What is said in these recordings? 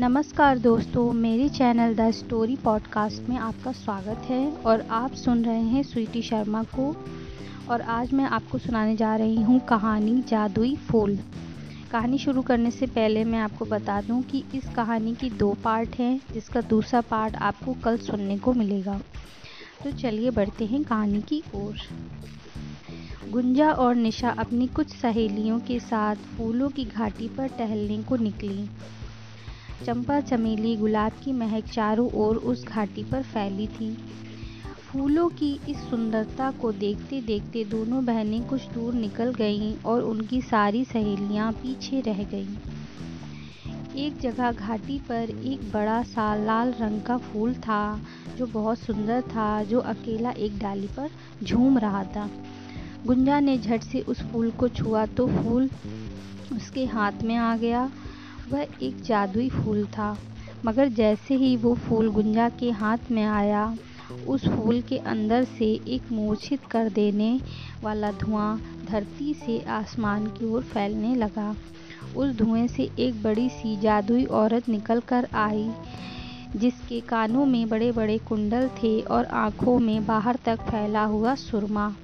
नमस्कार दोस्तों, मेरे चैनल द स्टोरी पॉडकास्ट में आपका स्वागत है और आप सुन रहे हैं स्वीटी शर्मा को। और आज मैं आपको सुनाने जा रही हूँ कहानी जादुई फूल। कहानी शुरू करने से पहले मैं आपको बता दूँ कि इस कहानी की दो पार्ट हैं, जिसका दूसरा पार्ट आपको कल सुनने को मिलेगा। तो चलिए बढ़ते हैं कहानी की ओर। गुंजा और निशा अपनी कुछ सहेलियों के साथ फूलों की घाटी पर टहलने को निकली। चंपा, चमेली, गुलाब की महक चारों ओर उस घाटी पर फैली थी। फूलों की इस सुंदरता को देखते देखते दोनों बहनें कुछ दूर निकल गईं और उनकी सारी सहेलियाँ पीछे रह गईं। एक जगह घाटी पर एक बड़ा सा लाल रंग का फूल था, जो बहुत सुंदर था, जो अकेला एक डाली पर झूम रहा था। गुंजा ने झट से उस फूल को छुआ तो फूल उसके हाथ में आ गया। वह एक जादुई फूल था। मगर जैसे ही वो फूल गुंजा के हाथ में आया, उस फूल के अंदर से एक मूर्छित कर देने वाला धुआँ धरती से आसमान की ओर फैलने लगा। उस धुएँ से एक बड़ी सी जादुई औरत निकल कर आई, जिसके कानों में बड़े बड़े कुंडल थे और आँखों में बाहर तक फैला हुआ सुरमा।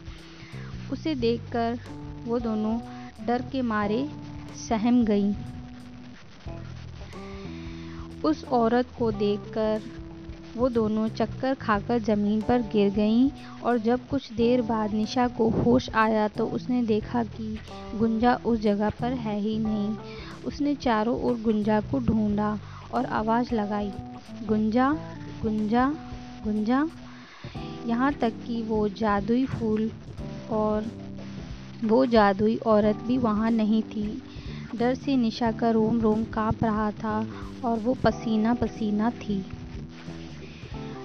उसे देखकर वो दोनों डर के मारे सहम गईं। उस औरत को देखकर वो दोनों चक्कर खाकर ज़मीन पर गिर गईं और जब कुछ देर बाद निशा को होश आया तो उसने देखा कि गुंजा उस जगह पर है ही नहीं। उसने चारों ओर गुंजा को ढूंढा और आवाज़ लगाई, गुंजा गुंजा गुंजा, यहाँ तक कि वो जादुई फूल और वो जादुई औरत भी वहाँ नहीं थी। डर से निशा का रोम रोम काँप रहा था और वो पसीना पसीना थी।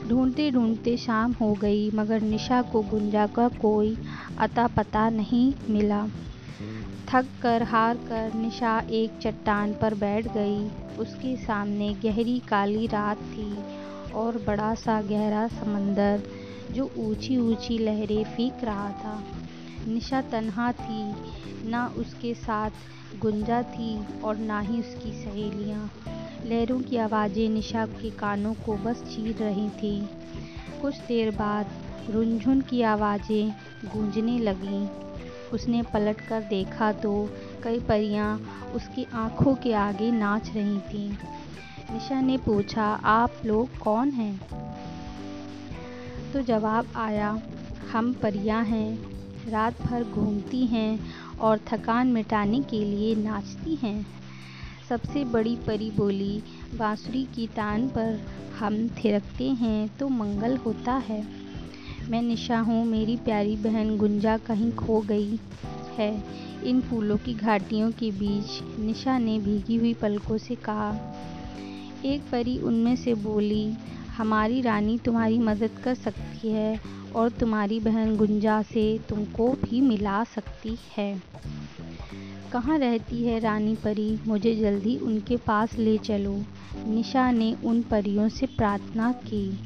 ढूंढते ढूंढते शाम हो गई, मगर निशा को गुंजा का कोई अता पता नहीं मिला। थक कर, हार कर निशा एक चट्टान पर बैठ गई। उसके सामने गहरी काली रात थी और बड़ा सा गहरा समंदर जो ऊँची ऊँची लहरें फीक रहा था। निशा तन्हा थी, ना उसके साथ गुंजा थी और ना ही उसकी सहेलियाँ। लहरों की आवाज़ें निशा के कानों को बस चीर रही थी। कुछ देर बाद रुनझुन की आवाज़ें गूंजने लगीं। उसने पलट कर देखा तो कई परियाँ उसकी आँखों के आगे नाच रही थीं। निशा ने पूछा, आप लोग कौन हैं? तो जवाब आया, हम परियाँ हैं। रात भर घूमती हैं और थकान मिटाने के लिए नाचती हैं। सबसे बड़ी परी बोली, बांसुरी की तान पर हम थिरकते हैं तो मंगल होता है। मैं निशा हूँ, मेरी प्यारी बहन गुंजा कहीं खो गई है। इन फूलों की घाटियों के बीच निशा ने भीगी हुई पलकों से कहा। एक परी उनमें से बोली हमारी रानी तुम्हारी मदद कर सकती है और तुम्हारी बहन गुंजा से तुमको भी मिला सकती है। कहाँ रहती है रानी परी? मुझे जल्दी उनके पास ले चलो। निशा ने उन परियों से प्रार्थना की।